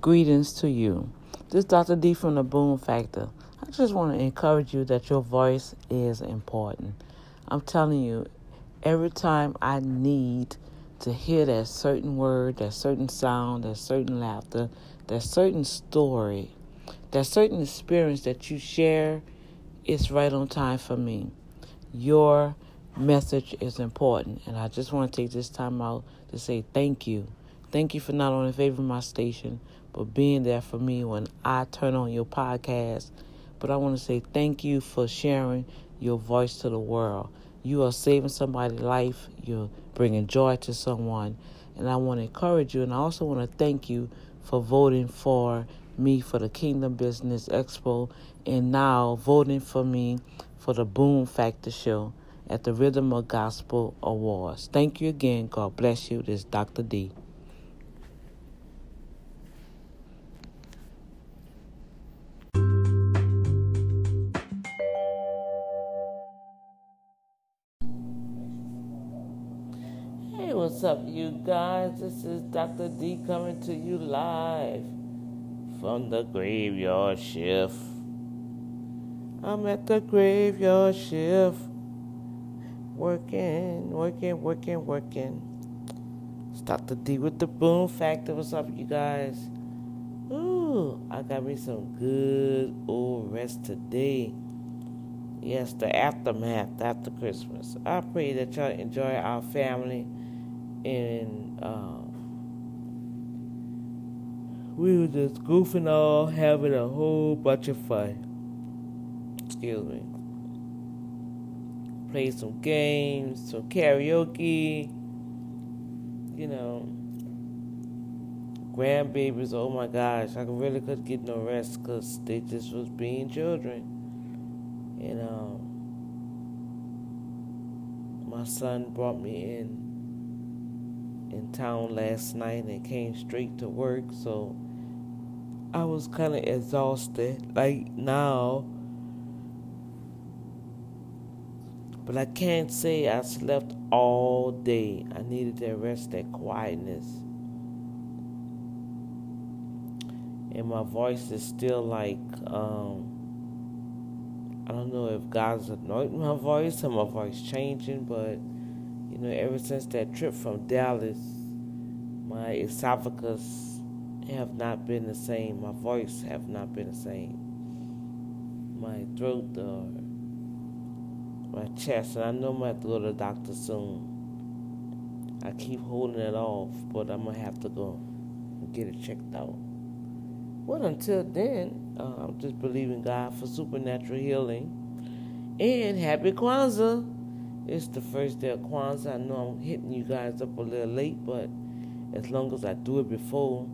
Greetings to you. This is Dr. D from the Boom Factor. I just want to encourage you that your voice is important. I'm telling you, every time I need to hear that certain word, that certain sound, that certain laughter, that certain story, that certain experience that you share, it's right on time for me. Your message is important, and I just want to take this time out to say thank you. Thank you for not only favoring my station, but being there for me when I turn on your podcast. But I want to say thank you for sharing your voice to the world. You are saving somebody's life. You're bringing joy to someone. And I want to encourage you. And I also want to thank you for voting for me for the Kingdom Business Expo and now voting for me for the Boom Factor Show at the Rhythm of Gospel Awards. Thank you again. God bless you. This is Dr. D. what's up, you guys? This is Dr. D coming to you live from the graveyard shift. I'm at the graveyard shift, working, working, working, working. It's Dr. D with the Boom Factor. What's up, you guys? Ooh, I got me some good old rest today. Yes, the aftermath after Christmas. I pray that y'all enjoy our family and um, we were just goofing off, having a whole bunch of fun. Excuse me. Played some games, some karaoke. You know, grandbabies. Oh my gosh, I really couldn't get no rest because they just was being children. You know, my son brought me in in town last night and came straight to work, so I was kind of exhausted. Like now, but I can't say I slept all day. I needed that rest, that quietness. And my voice is still like, um, I don't know if God's anointing my voice or my voice changing, but you know, ever since that trip from Dallas, my esophagus have not been the same. My voice have not been the same. My throat or my chest, and I know I'm have to go to the doctor soon. I keep holding it off, but I'm gonna have to go and get it checked out. Well, until then, uh, I'm just believing God for supernatural healing and happy Kwanzaa. It's the first day of Kwanzaa. I know I'm hitting you guys up a little late, but as long as I do it before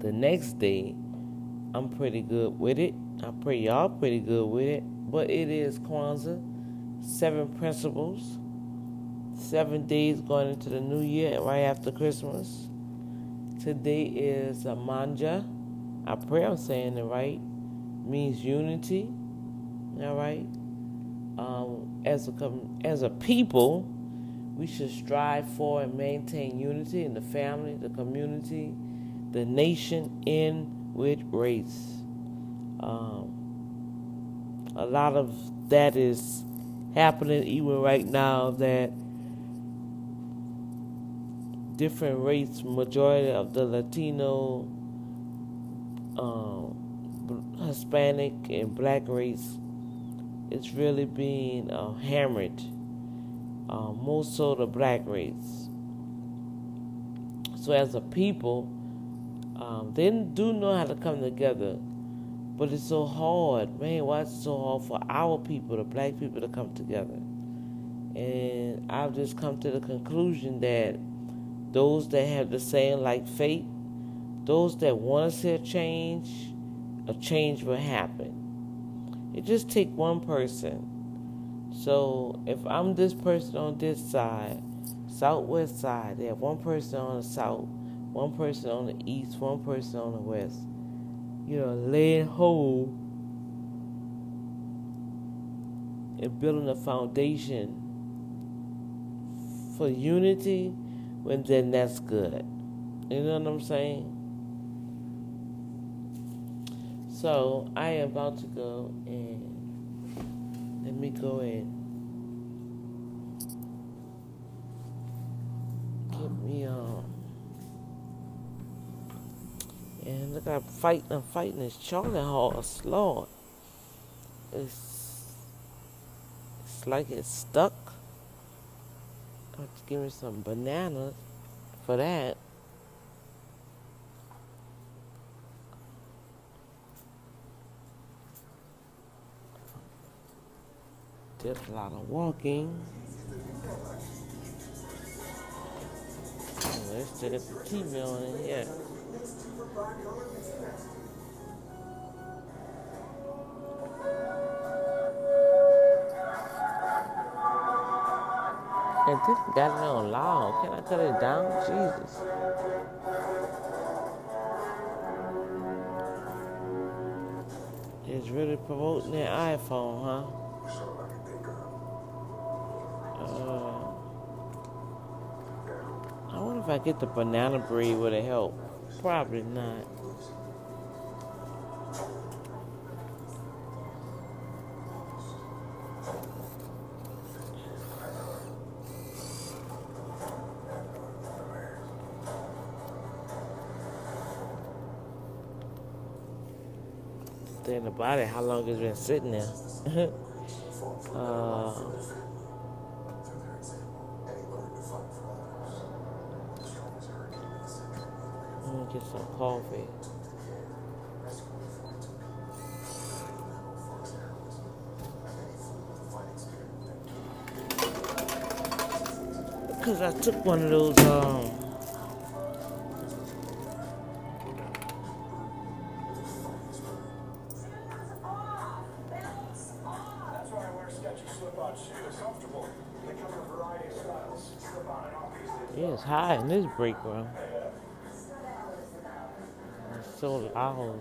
the next day, I'm pretty good with it. I pray y'all pretty good with it. But it is Kwanzaa, seven principles, seven days going into the new year, right after Christmas. Today is Umoja. I pray I'm saying it right. Means unity. All right um, as a as a people, we should strive for and maintain unity in the family, the community, the nation, in with race. Um, a lot of that is happening even right now. That different race, majority of the Latino, um, Hispanic, and Black race it's really being uh, hammered, uh, more so the black race. So as a people, um, they do know how to come together, but it's so hard, man. Why it's so hard for our people, the black people, to come together? And I've just come to the conclusion that those that have the same like faith, those that want to see a change, a change will happen. It just take one person. So if I'm this person on this side, southwest side, they have one person on the south, one person on the east, one person on the west. You know, laying hold and building a foundation for unity, when then that's good. You know what I'm saying? So I am about to go and let me go and get me um and look I'm fighting I'm fighting this Charlie horse, Lord. It's it's like it's stuck. I have to give me some bananas for that. Did a lot of walking. Let's still got the on in here. And this got it on loud. Can I cut it down? Jesus. It's really promoting their iPhone, huh? If I get the banana bread, would it help? Probably not. Think about it, how long it's been sitting there. uh, let me get some coffee. Cause I took one of those um That's why I wear Skechers slip-on It's so loud.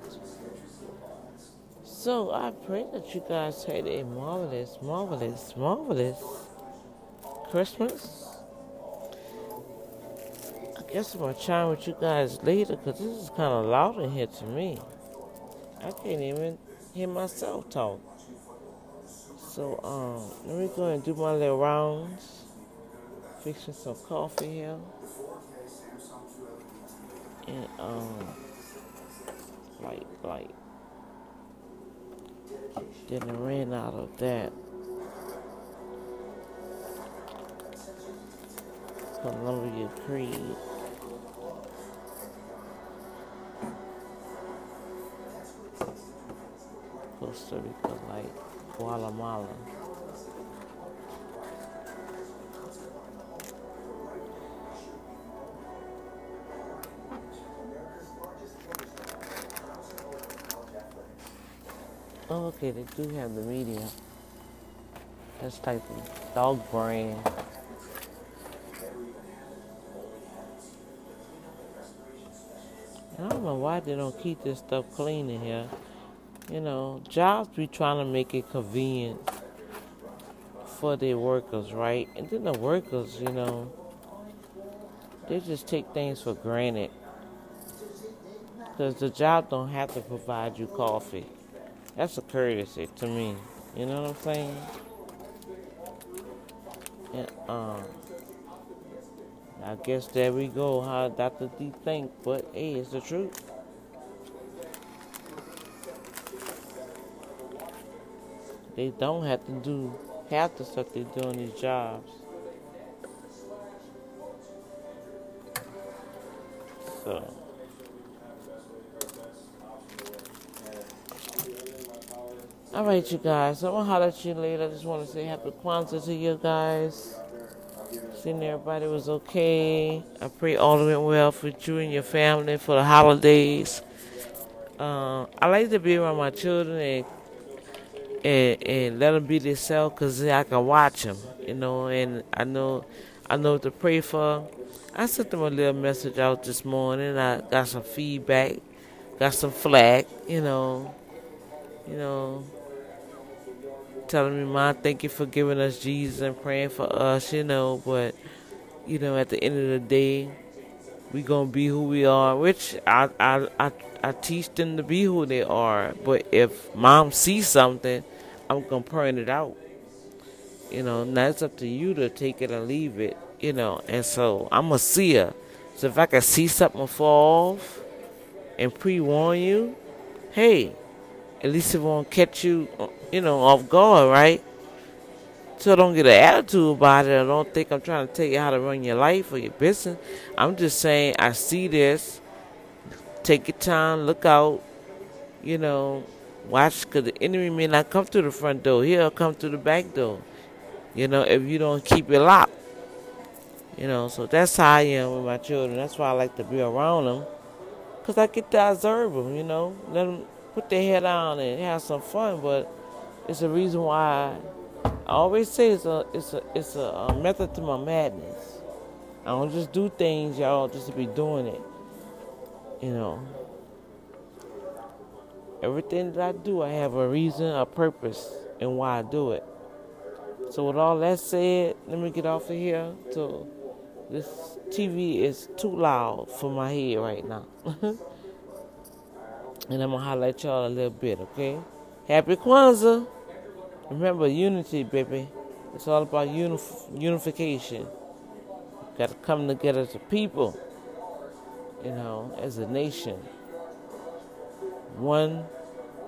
So I pray that you guys had a marvelous, marvelous, marvelous Christmas. I guess I'm gonna chime with you guys later because this is kind of loud in here to me. I can't even hear myself talk. So um, let me go and do my little rounds. Fixing some coffee here. And um, like like. Then I ran out of that. Columbia Creed. Costa Rica, like Guatemala. Okay, they do have the medium. That's type of dog brand. And I don't know why they don't keep this stuff clean in here. You know, jobs be trying to make it convenient for their workers, right? And then the workers, you know, they just take things for granted. Because the job don't have to provide you coffee. That's a courtesy to me. You know what I'm saying? And um, I guess there we go. How Dr. D think, but hey, it's the truth. They don't have to do half the stuff they do in these jobs. So. All right, you guys. I'm gonna holler at you later. I just want to say happy Kwanzaa to you guys. Seeing everybody was okay. I pray all went well for you and your family for the holidays. Uh, I like to be around my children and and, and let them be themselves because I can watch them, you know. And I know I know what to pray for. I sent them a little message out this morning. I got some feedback, got some flack, you know. You know, telling me, Mom, thank you for giving us Jesus and praying for us, you know. But, you know, at the end of the day, we gonna be who we are, which I I I, I teach them to be who they are. But if mom sees something, I'm gonna point it out. You know, now it's up to you to take it or leave it. You know, and so I'm a seer. So if I can see something fall off and pre-warn you, hey, at least it won't catch you, you know, off guard, right? So don't get an attitude about it. I don't think I'm trying to tell you how to run your life or your business. I'm just saying I see this. Take your time, look out. You know, watch because the enemy may not come through the front door. He'll come through the back door. You know, if you don't keep it locked. You know, so that's how I am with my children. That's why I like to be around them. Because I get to observe them, you know. Let them put their head on and have some fun. But it's a reason why I always say it's a it's a it's a, method to my madness. I don't just do things, y'all, just to be doing it. You know. Everything that I do, I have a reason, a purpose, and why I do it. So with all that said, let me get off of here. So this TV is too loud for my head right now. and I'm gonna highlight y'all a little bit, okay? Happy Kwanzaa! Remember, unity, baby. It's all about unif- unification. Got to come together as a people, you know, as a nation. One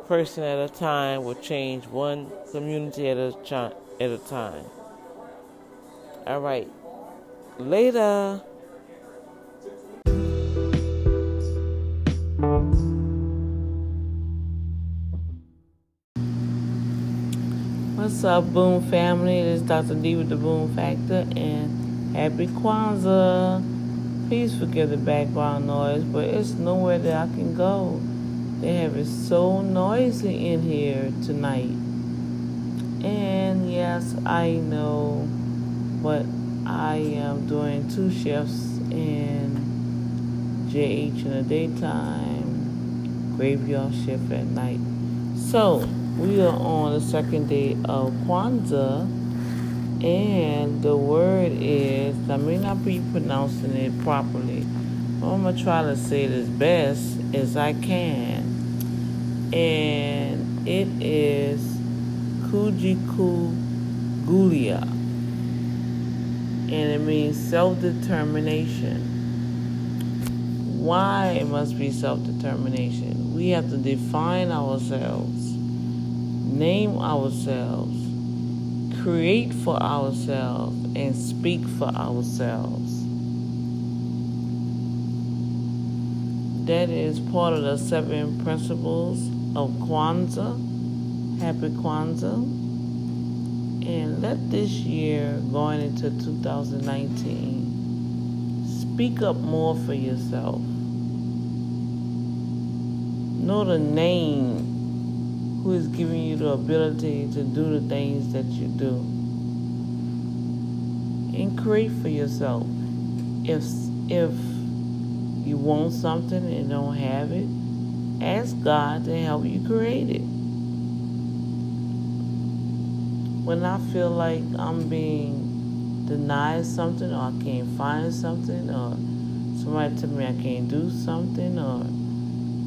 person at a time will change one community at a, chi- at a time. All right. Later. What's up, Boom family? This is Dr. D with the Boom Factor, and happy Kwanzaa. Please forgive the background noise, but it's nowhere that I can go. They have it so noisy in here tonight. And yes, I know, but I am doing two shifts in JH in the daytime, graveyard shift at night. So, we are on the second day of Kwanzaa, and the word is I may not be pronouncing it properly, but I'm gonna try to say it as best as I can. And it is Kujiku Gulia, and it means self determination. Why it must be self determination? We have to define ourselves name ourselves, create for ourselves, and speak for ourselves. That is part of the seven principles of Kwanzaa. Happy Kwanzaa. And let this year, going into 2019, speak up more for yourself. Know the name who is giving you the ability to do the things that you do. And create for yourself. If if you want something and don't have it, ask God to help you create it. When I feel like I'm being denied something or I can't find something or somebody tell me I can't do something or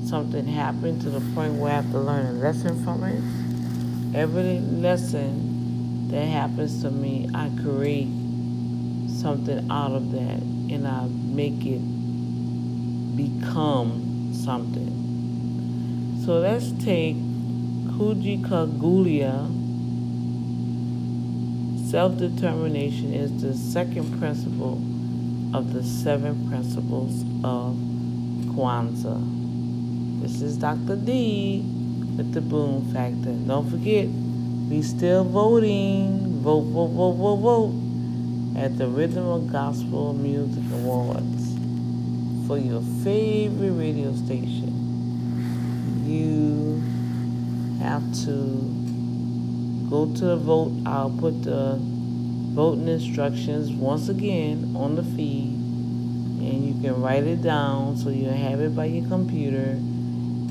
something happened to the point where I have to learn a lesson from it. Every lesson that happens to me, I create something out of that and I make it become something. So let's take Kujichagulia. Self determination is the second principle of the seven principles of Kwanzaa. This is Dr. D with the Boom Factor. Don't forget, we still voting. Vote, vote, vote, vote, vote at the Rhythm of Gospel Music Awards for your favorite radio station. You have to go to the vote. I'll put the voting instructions once again on the feed and you can write it down so you have it by your computer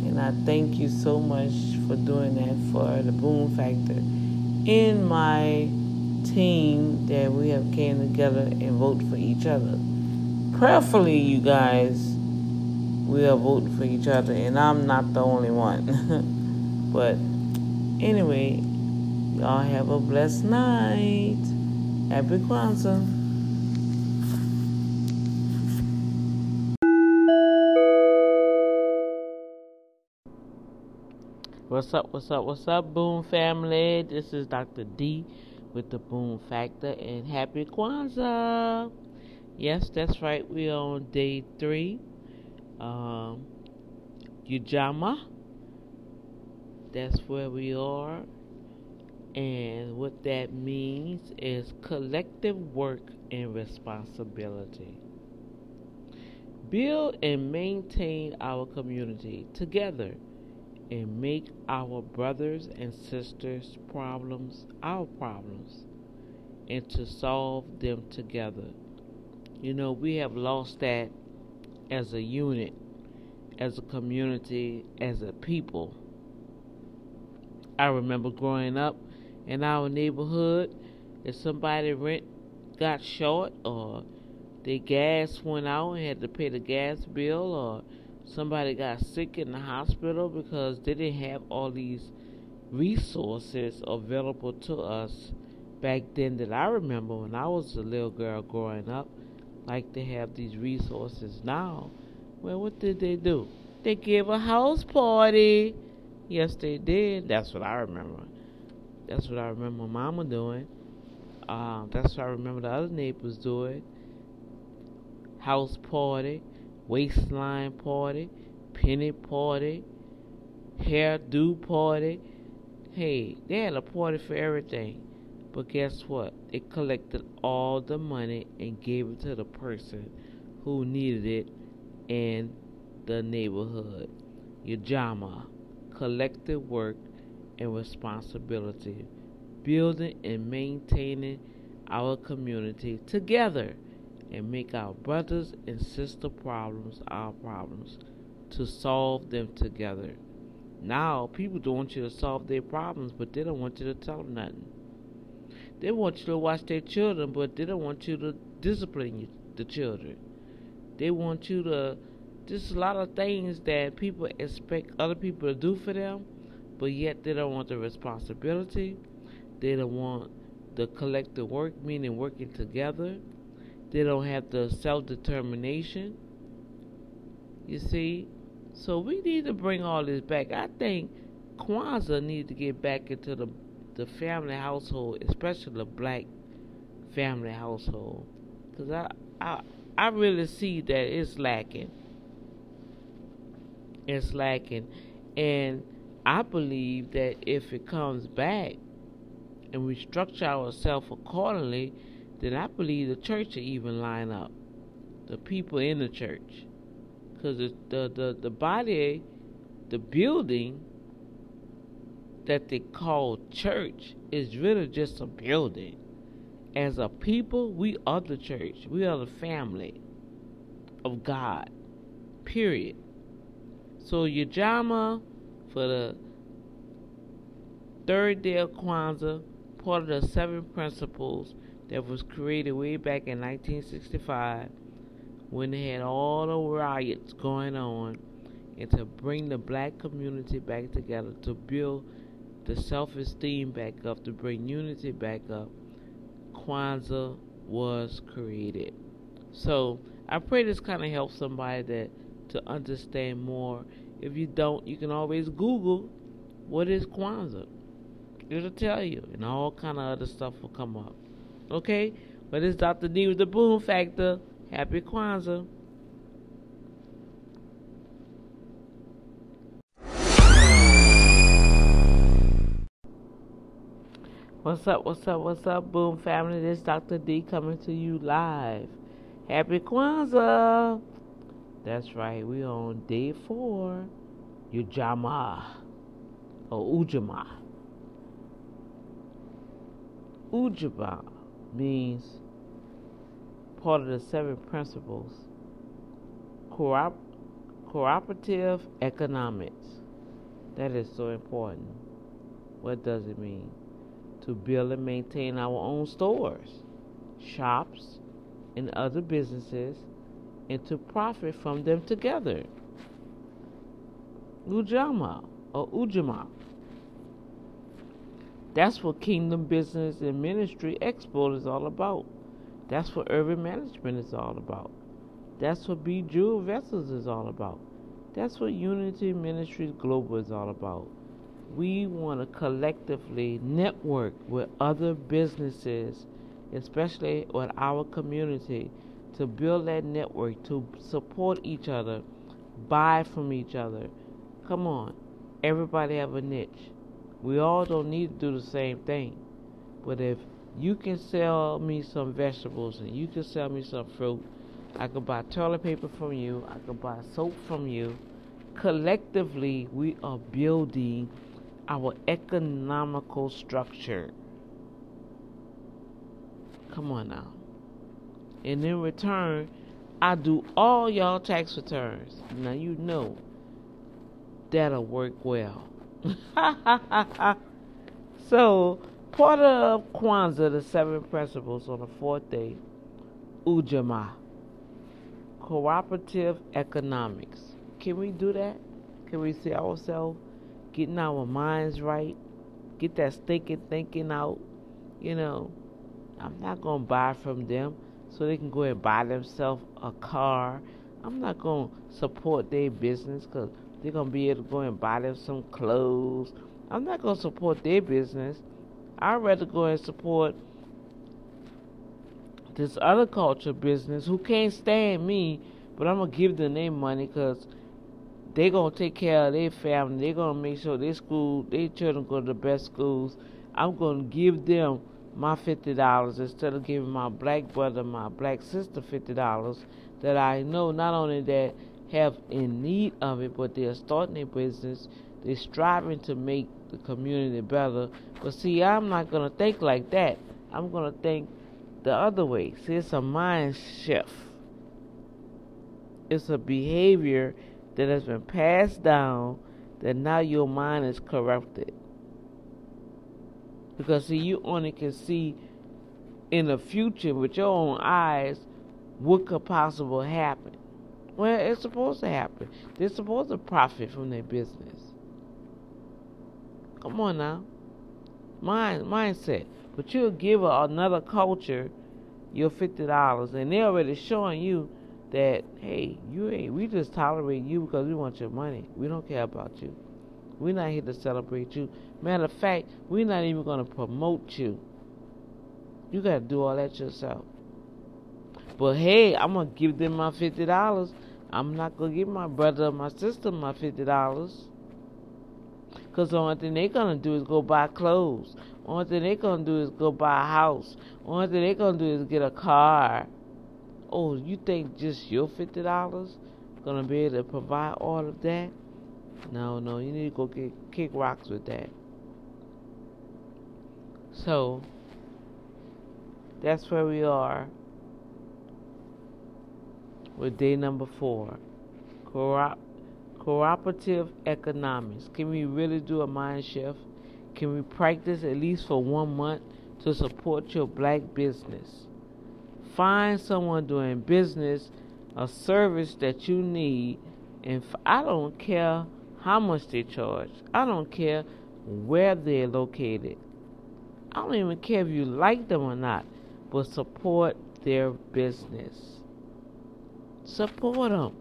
and I thank you so much for doing that for the Boom Factor. In my team that we have came together and voted for each other. prayerfully, you guys, we are voting for each other, and I'm not the only one. but anyway, y'all have a blessed night. Happy Kwanzaa. What's up, what's up, what's up, Boom family? This is Dr. D with the Boom Factor and happy Kwanzaa. Yes, that's right, we're on day three. Um, Ujamaa, that's where we are. And what that means is collective work and responsibility. Build and maintain our community together and make our brothers and sisters' problems our problems and to solve them together. You know, we have lost that as a unit, as a community, as a people. I remember growing up in our neighborhood, if somebody rent got short or their gas went out and had to pay the gas bill or somebody got sick in the hospital because they didn't have all these resources available to us back then that I remember when I was a little girl growing up, like they have these resources now. Well, what did they do? They gave a house party. Yes, they did. That's what I remember. That's what I remember Mama doing. Uh, that's what I remember the other neighbors doing. House party waistline party, penny party, hairdo party. Hey, they had a party for everything. But guess what? They collected all the money and gave it to the person who needed it in the neighborhood. Ujamaa, collective work and responsibility, building and maintaining our community together and make our brothers and sister problems our problems to solve them together. Now, people don't want you to solve their problems, but they don't want you to tell them nothing. They want you to watch their children, but they don't want you to discipline you, the children. They want you to. There's a lot of things that people expect other people to do for them, but yet they don't want the responsibility. They don't want the collective work, meaning working together. They don't have the self determination. You see? So we need to bring all this back. I think Kwanzaa needs to get back into the the family household, especially the black family household, because I, I I really see that it's lacking. It's lacking, and I believe that if it comes back, and we structure ourselves accordingly, then I believe the church will even line up. The people in the church. Because the, the, the, the body, the building that they call church is really just a building. As a people, we are the church. We are the family of God. Period. So Ujamaa for the third day of Kwanzaa, part of the seven principles that was created way back in 1965 when they had all the riots going on and to bring the black community back together to build the self-esteem back up to bring unity back up Kwanzaa was created. So I pray this kind of helps somebody that to understand more. If you don't you can always google what is Kwanzaa? It'll tell you and all kind of other stuff will come up Okay? But it's Dr. D with the Boom Factor. Happy Kwanzaa. What's up, what's up, what's up, Boom family? This is Dr. D coming to you live. Happy Kwanzaa! That's right, we on day four. Ujamaa. Or Ujamaa. Ujamaa means part of the seven principles Coop- cooperative economics. That is so important. What does it mean? To build and maintain our own stores, shops, and other businesses and to profit from them together. Ujama or Ujama. That's what Kingdom Business and Ministry Expo is all about. That's what urban management is all about. That's what Be Jewel Vessels is all about. That's what Unity Ministries Global is all about. We want to collectively network with other businesses, especially with our community, to build that network, to support each other, buy from each other. Come on, everybody have a niche. We all don't need to do the same thing. But if you can sell me some vegetables and you can sell me some fruit, I could buy toilet paper from you, I could buy soap from you. Collectively, we are building our economical structure. Come on now. And in return, I do all y'all tax returns. Now you know that'll work well. so, part of Kwanzaa, the seven principles on the fourth day, Ujamaa, cooperative economics. Can we do that? Can we see ourselves getting our minds right? Get that stinking thinking out? You know, I'm not going to buy from them so they can go and buy themselves a car. I'm not going to support their business because they're to be able to go and buy them some clothes. I'm not to support their business. I'd rather go and support this other culture business who can't stand me, but I'm to give them their money because they're to take care of their family. They're to make sure their school, their children go to the best schools. I'm to give them my $50 instead of giving my black brother, my black sister $50 that I know not only that have in need of it, but they're starting a business. They're striving to make the community better. But see, I'm not going to think like that. I'm going to think the other way. See, it's a mind shift. It's a behavior that has been passed down that now your mind is corrupted. Because see, you only can see in the future with your own eyes what could possibly happen. Well, it's supposed to happen. They're supposed to profit from their business. Come on now. Mind mindset. But you'll give another culture your fifty dollars and they're already showing you that hey, you ain't we just tolerate you because we want your money. We don't care about you. We're not here to celebrate you. Matter of fact, we're not even gonna promote you. You gotta do all that yourself. But hey, I'm gonna give them my fifty dollars. I'm not gonna give my brother or my sister my fifty dollars. Cause the only thing they're gonna do is go buy clothes. The Only thing they're gonna do is go buy a house. The Only thing they're gonna do is get a car. Oh, you think just your fifty dollars gonna be able to provide all of that? No, no, you need to go get kick rocks with that. So that's where we are with day number four Co- cooperative economics. Can we really do a mind shift? Can we practice at least for one month to support your black business? Find someone doing business, a service that you need, and I don't care how much they charge, I don't care where they're located. I don't even care if you like them or not, but support their business. Support them.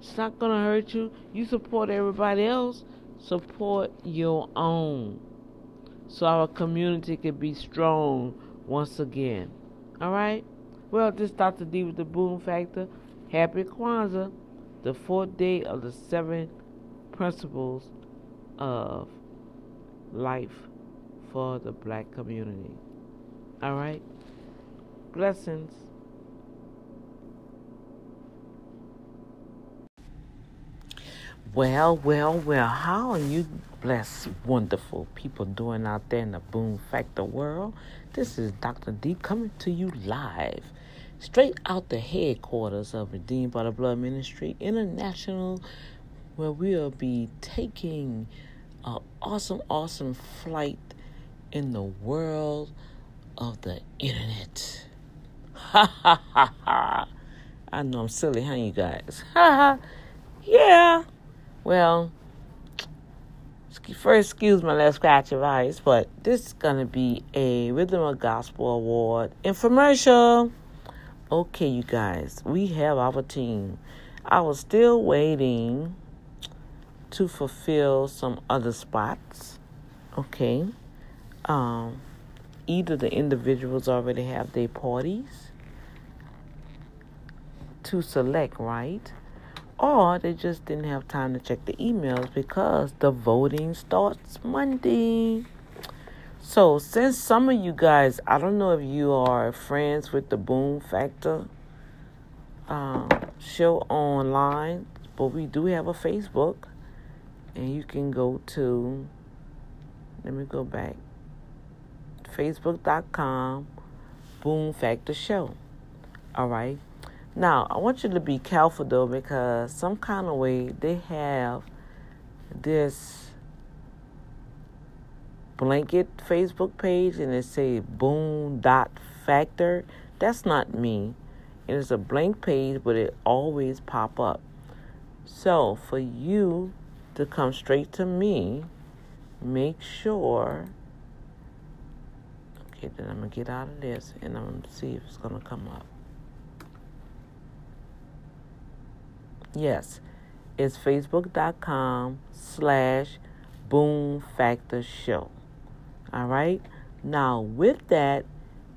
It's not going to hurt you. You support everybody else, support your own. So our community can be strong once again. All right? Well, this Dr. D with the Boom Factor. Happy Kwanzaa, the fourth day of the seven principles of life for the black community. All right? Blessings. Well, well, well, how are you blessed, wonderful people doing out there in the Boom Factor world? This is Dr. D coming to you live, straight out the headquarters of Redeemed by the Blood Ministry International, where we'll be taking an awesome, awesome flight in the world of the internet. Ha ha ha ha. I know I'm silly, huh, you guys? Ha ha. Yeah. Well, first, excuse my last scratch of ice, but this is going to be a Rhythm of Gospel Award infomercial. Okay, you guys, we have our team. I was still waiting to fulfill some other spots. Okay. Um, either the individuals already have their parties to select, right? Or they just didn't have time to check the emails because the voting starts Monday. So, since some of you guys, I don't know if you are friends with the Boom Factor um, show online, but we do have a Facebook, and you can go to, let me go back, facebook.com, Boom Factor Show. All right. Now, I want you to be careful though, because some kind of way they have this blanket Facebook page and it say boom dot factor. That's not me. It is a blank page, but it always pop up. So for you to come straight to me, make sure. Okay, then I'm gonna get out of this and I'm gonna see if it's gonna come up. Yes, it's facebook.com slash boom factor show. All right. Now, with that,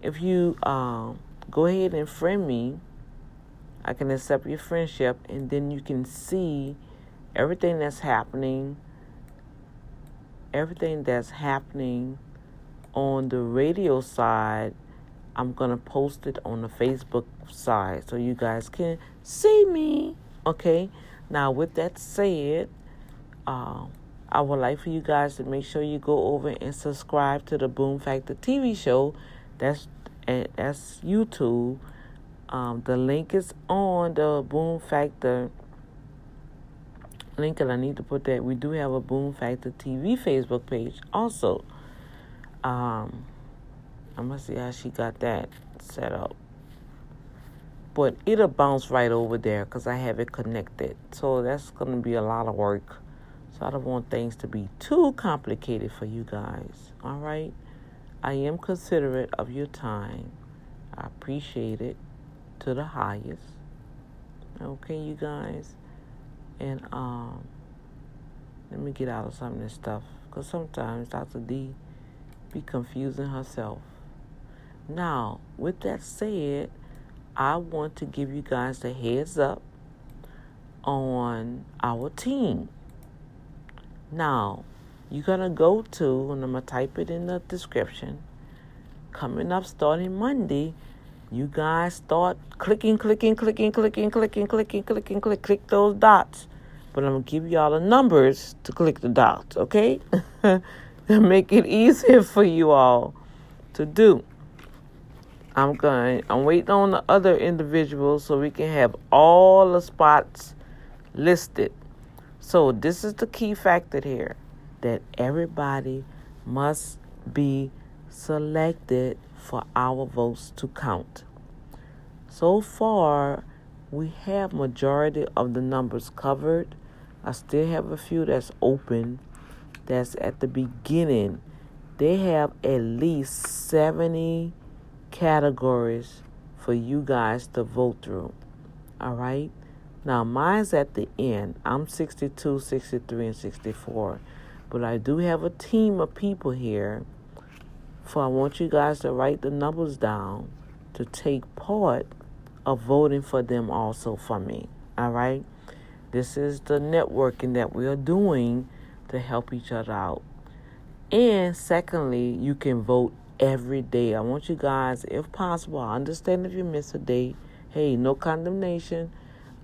if you um, go ahead and friend me, I can accept your friendship, and then you can see everything that's happening, everything that's happening on the radio side. I'm gonna post it on the Facebook side so you guys can see me. Okay. Now, with that said, um, I would like for you guys to make sure you go over and subscribe to the Boom Factor TV show. That's and that's YouTube. Um, the link is on the Boom Factor link, and I need to put that. We do have a Boom Factor TV Facebook page also. Um, I'm gonna see how she got that set up. But it'll bounce right over there because I have it connected. So that's gonna be a lot of work. So I don't want things to be too complicated for you guys. All right? I am considerate of your time. I appreciate it to the highest. Okay, you guys? And um let me get out of some of this stuff. Because sometimes Dr. D be confusing herself. Now, with that said, I want to give you guys the heads up on our team. Now, you're going to go to, and I'm going to type it in the description. Coming up starting Monday, you guys start clicking, clicking, clicking, clicking, clicking, clicking, clicking, click, click those dots. But I'm going to give y'all the numbers to click the dots, okay? make it easier for you all to do. I'm going I'm waiting on the other individuals so we can have all the spots listed. So, this is the key factor here that everybody must be selected for our votes to count. So far, we have majority of the numbers covered. I still have a few that's open. That's at the beginning. They have at least 70 categories for you guys to vote through. All right? Now, mine's at the end. I'm 62, 63, and 64. But I do have a team of people here. For I want you guys to write the numbers down to take part of voting for them also for me. All right? This is the networking that we are doing to help each other out. And secondly, you can vote every day. I want you guys, if possible, I understand if you miss a day. Hey, no condemnation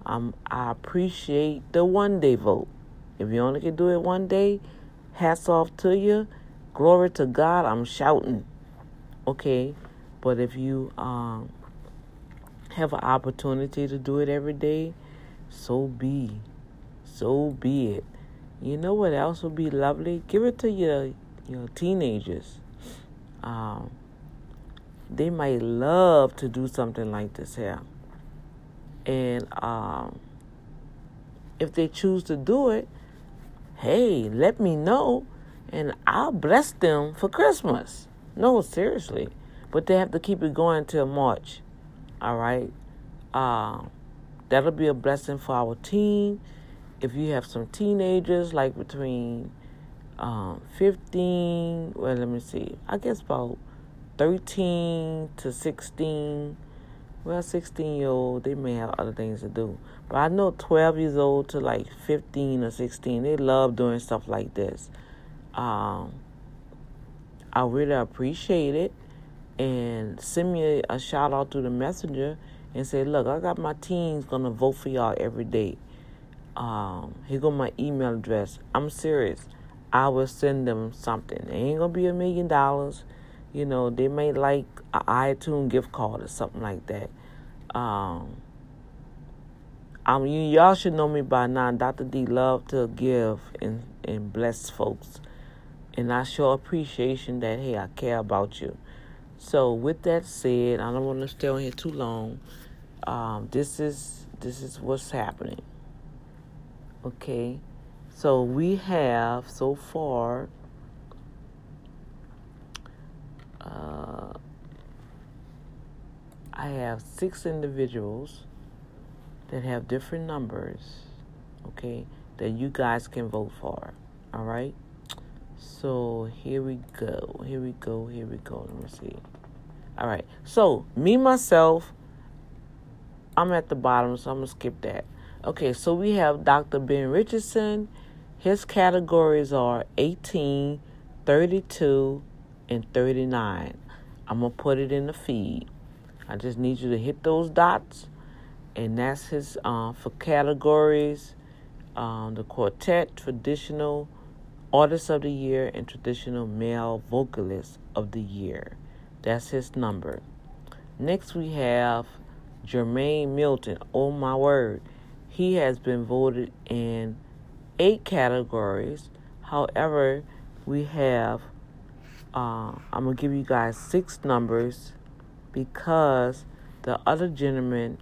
um, I appreciate the one day vote. If you only can do it one day, hats off to you. Glory to God. I'm shouting. Okay. But if you um, have an opportunity to do it every day, so be. So be it. You know what else would be lovely? Give it to your your teenagers. Um, they might love to do something like this here. And um, if they choose to do it, hey, let me know and I'll bless them for Christmas. No, seriously. But they have to keep it going till March. All right. Uh, that'll be a blessing for our team. If you have some teenagers, like between um, 15, well, let me see, I guess about 13 to 16. Well, 16 year old, they may have other things to do. But I know 12 years old to like 15 or 16, they love doing stuff like this. Um, I really appreciate it. And send me a, shout out to the messenger and say, look, I got my teens gonna vote for y'all every day. Um, here go my email address. I'm serious. I will send them something. It ain't gonna be a million dollars. You know, they may like an iTunes gift card or something like that. Um, I mean, y'all should know me by now. Dr. D love to give and, and bless folks. And I show appreciation that, hey, I care about you. So with that said, I don't want to stay on here too long. Um, this is this is what's happening. Okay, so we have so far. Uh, I have six individuals that have different numbers. Okay, that you guys can vote for. All right. So here we go. Here we go. Here we go. Let me see. All right. So me myself, I'm at the bottom, so I'm gonna skip that. Okay. So we have Dr. Ben Richardson. His categories are 18, 32, and 39. I'm gonna put it in the feed. I just need you to hit those dots, and that's his uh, for categories. Um, the quartet, traditional Artist of the Year and Traditional Male Vocalist of the Year. That's his number. Next, we have Jermaine Milton. Oh my word. He has been voted in eight categories. However, we have, uh, I'm going to give you guys six numbers because the other gentlemen,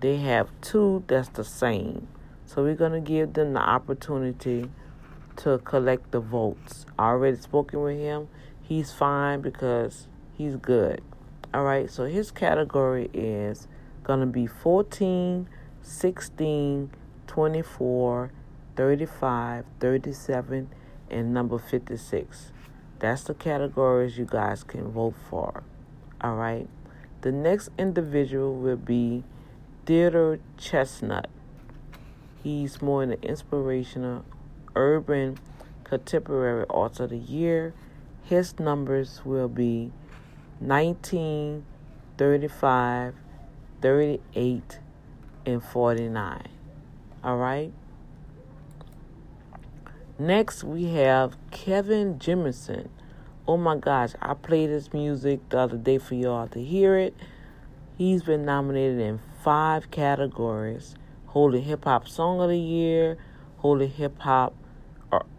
they have two that's the same. So we're going to give them the opportunity to collect the votes. I already spoken with him. He's fine because he's good. All right, so his category is going to be 14, 16, 24, 35, 37, and number 56. That's the categories you guys can vote for. All right. The next individual will be Theodore Chestnut. He's more in the inspirational Urban Contemporary Arts of the Year. His numbers will be 19, 35, 38, and 49. All right. Next, we have Kevin Jemison. Oh my gosh, I played his music the other day for y'all to hear it. He's been nominated in five categories Holy Hip Hop Song of the Year, Holy Hip Hop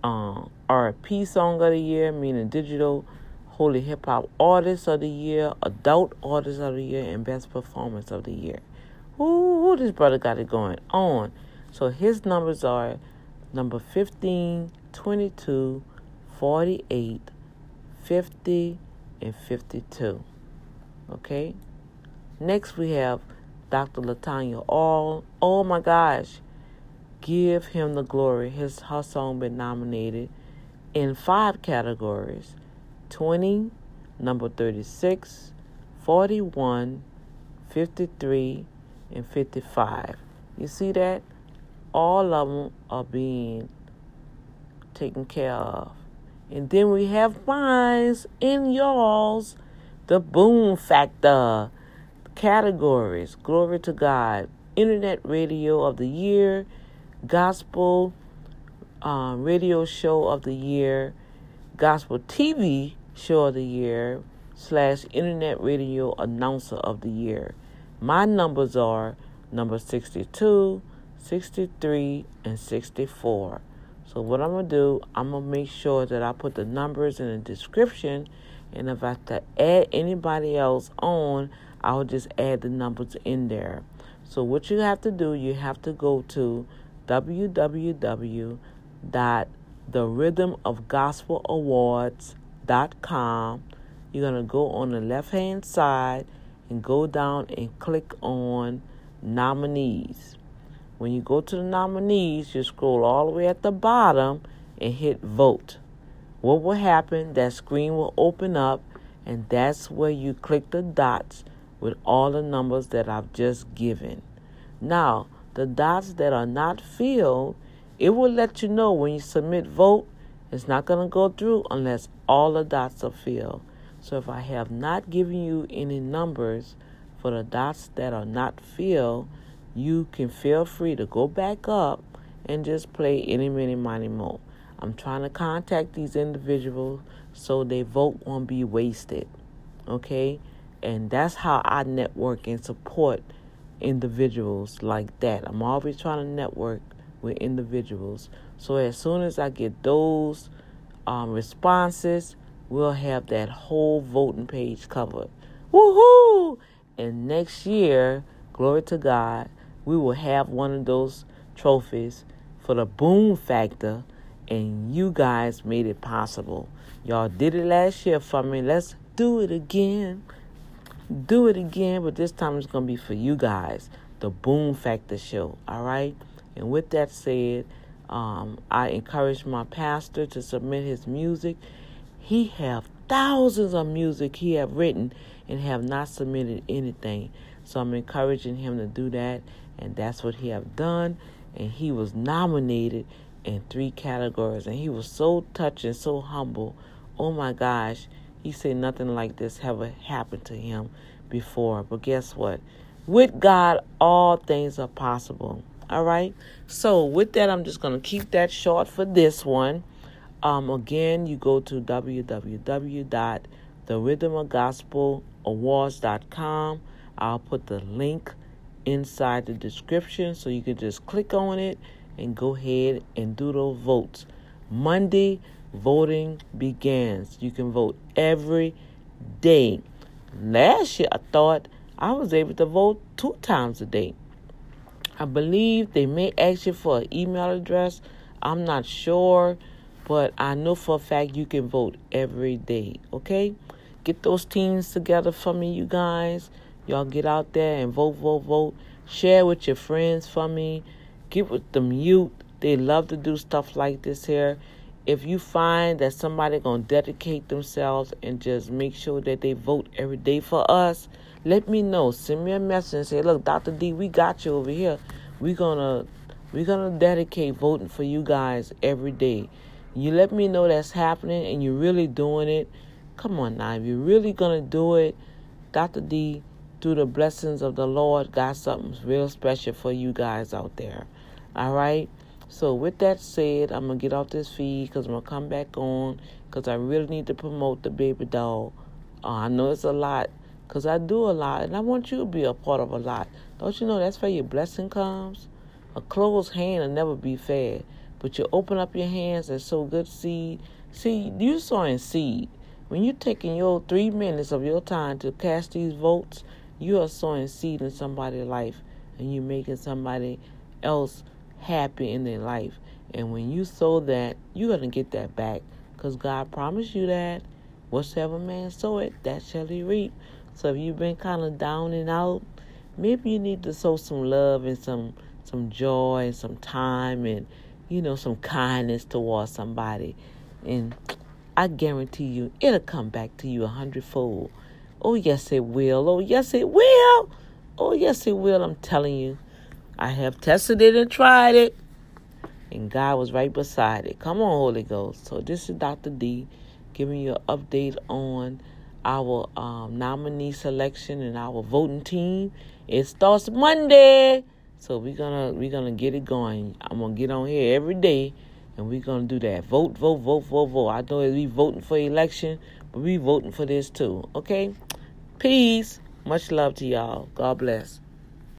um, R&B Song of the Year, meaning Digital Holy Hip Hop Artist of the Year, Adult Artist of the Year, and Best Performance of the Year. Ooh, this brother got it going on. So his numbers are number 15, 22, 48, 50, and 52. Okay? Next we have Dr. Latanya All. Oh my gosh. Give Him the Glory. His her song been nominated in five categories 20, number 36, 41, 53, and 55. You see that? All of them are being taken care of. And then we have mines in y'all's the boom factor categories. Glory to God. Internet radio of the year, gospel um, radio show of the year, gospel TV show of the year, slash internet radio announcer of the year. My numbers are number 62, 63, and 64. So what I'm going to do, I'm going to make sure that I put the numbers in the description And if I have to add anybody else on, I'll just add the numbers in there. So what you have to do, you have to go to www.therhythmofgospelawards.com. You're going to go on the left hand side and go down and click on nominees. When you go to the nominees, you scroll all the way at the bottom and hit vote. What will happen? That screen will open up, and that's where you click the dots with all the numbers that I've just given. Now, the dots that are not filled, it will let you know when you submit vote. It's not going to go through unless all the dots are filled. So if I have not given you any numbers for the dots that are not filled, you can feel free to go back up and just play any, mini, money, mo. I'm trying to contact these individuals so their vote won't be wasted. Okay? And that's how I network and support individuals like that. I'm always trying to network with individuals. So as soon as I get those um, responses, we'll have that whole voting page covered. Woohoo! And next year, glory to God, we will have one of those trophies for the boom factor, and you guys made it possible. Y'all did it last year for me. Let's do it again. Do it again, but this time it's going to be for you guys. The Boom Factor Show. All right? And with that said, um, I encourage my pastor to submit his music. He have thousands of music he have written and have not submitted anything. So I'm encouraging him to do that, and that's what he have done. And he was nominated in three categories, and he was so touching, so humble. Oh my gosh, he said nothing like this ever happened to him before. But guess what? With God, all things are possible. All right. So with that, I'm just gonna keep that short for this one. Um, again, you go to www.therhythmofgospelawards.com. I'll put the link inside the description so you can just click on it and go ahead and do those votes. Monday, voting begins. You can vote every day. Last year, I thought I was able to vote two times a day. I believe they may ask you for an email address. I'm not sure, but I know for a fact you can vote every day. Okay? Get those teams together for me, you guys. Y'all get out there and vote, vote, vote. Share with your friends for me. Get with the mute. They love to do stuff like this here if you find that somebody gonna dedicate themselves and just make sure that they vote every day for us, let me know. Send me a message and say, "Look, Dr. D, we got you over here. We gonna we're gonna dedicate voting for you guys every day." You let me know that's happening and you're really doing it. Come on now, if you're really gonna do it, Dr. D, through the blessings of the Lord, got something real special for you guys out there. All right. So with that said, I'm gonna get off this feed because I'm gonna come back on because I really need to promote the baby doll. Uh, I know it's a lot because I do a lot and I want you to be a part of a lot. Don't you know that's where your blessing comes? A closed hand will never be fed, but you open up your hands and sow good seed. See, you sowing seed. When you're taking your three minutes of your time to cast these votes, you are sowing seed in somebody's life and you're making somebody else happy in their life. And when you sow that, you're going to get that back because God promised you that. Whatsoever man sow it, that shall he reap. So if you've been kind of down and out, maybe you need to sow some love and some some joy and some time and you know some kindness towards somebody, and I guarantee you it'll come back to you a hundredfold. Oh yes it will. Oh yes it will. Oh yes it will. I'm telling you. I have tested it and tried it, and God was right beside it. Come on, Holy Ghost. So this is Dr. D giving you an update on our um, nominee selection and our voting team. It starts Monday, so we're gonna we're gonna get it going. I'm gonna get on here every day, and we're gonna do that. Vote, vote, vote, vote, vote. I know we're voting for election, but we voting for this too. Okay, peace. Much love to y'all. God bless.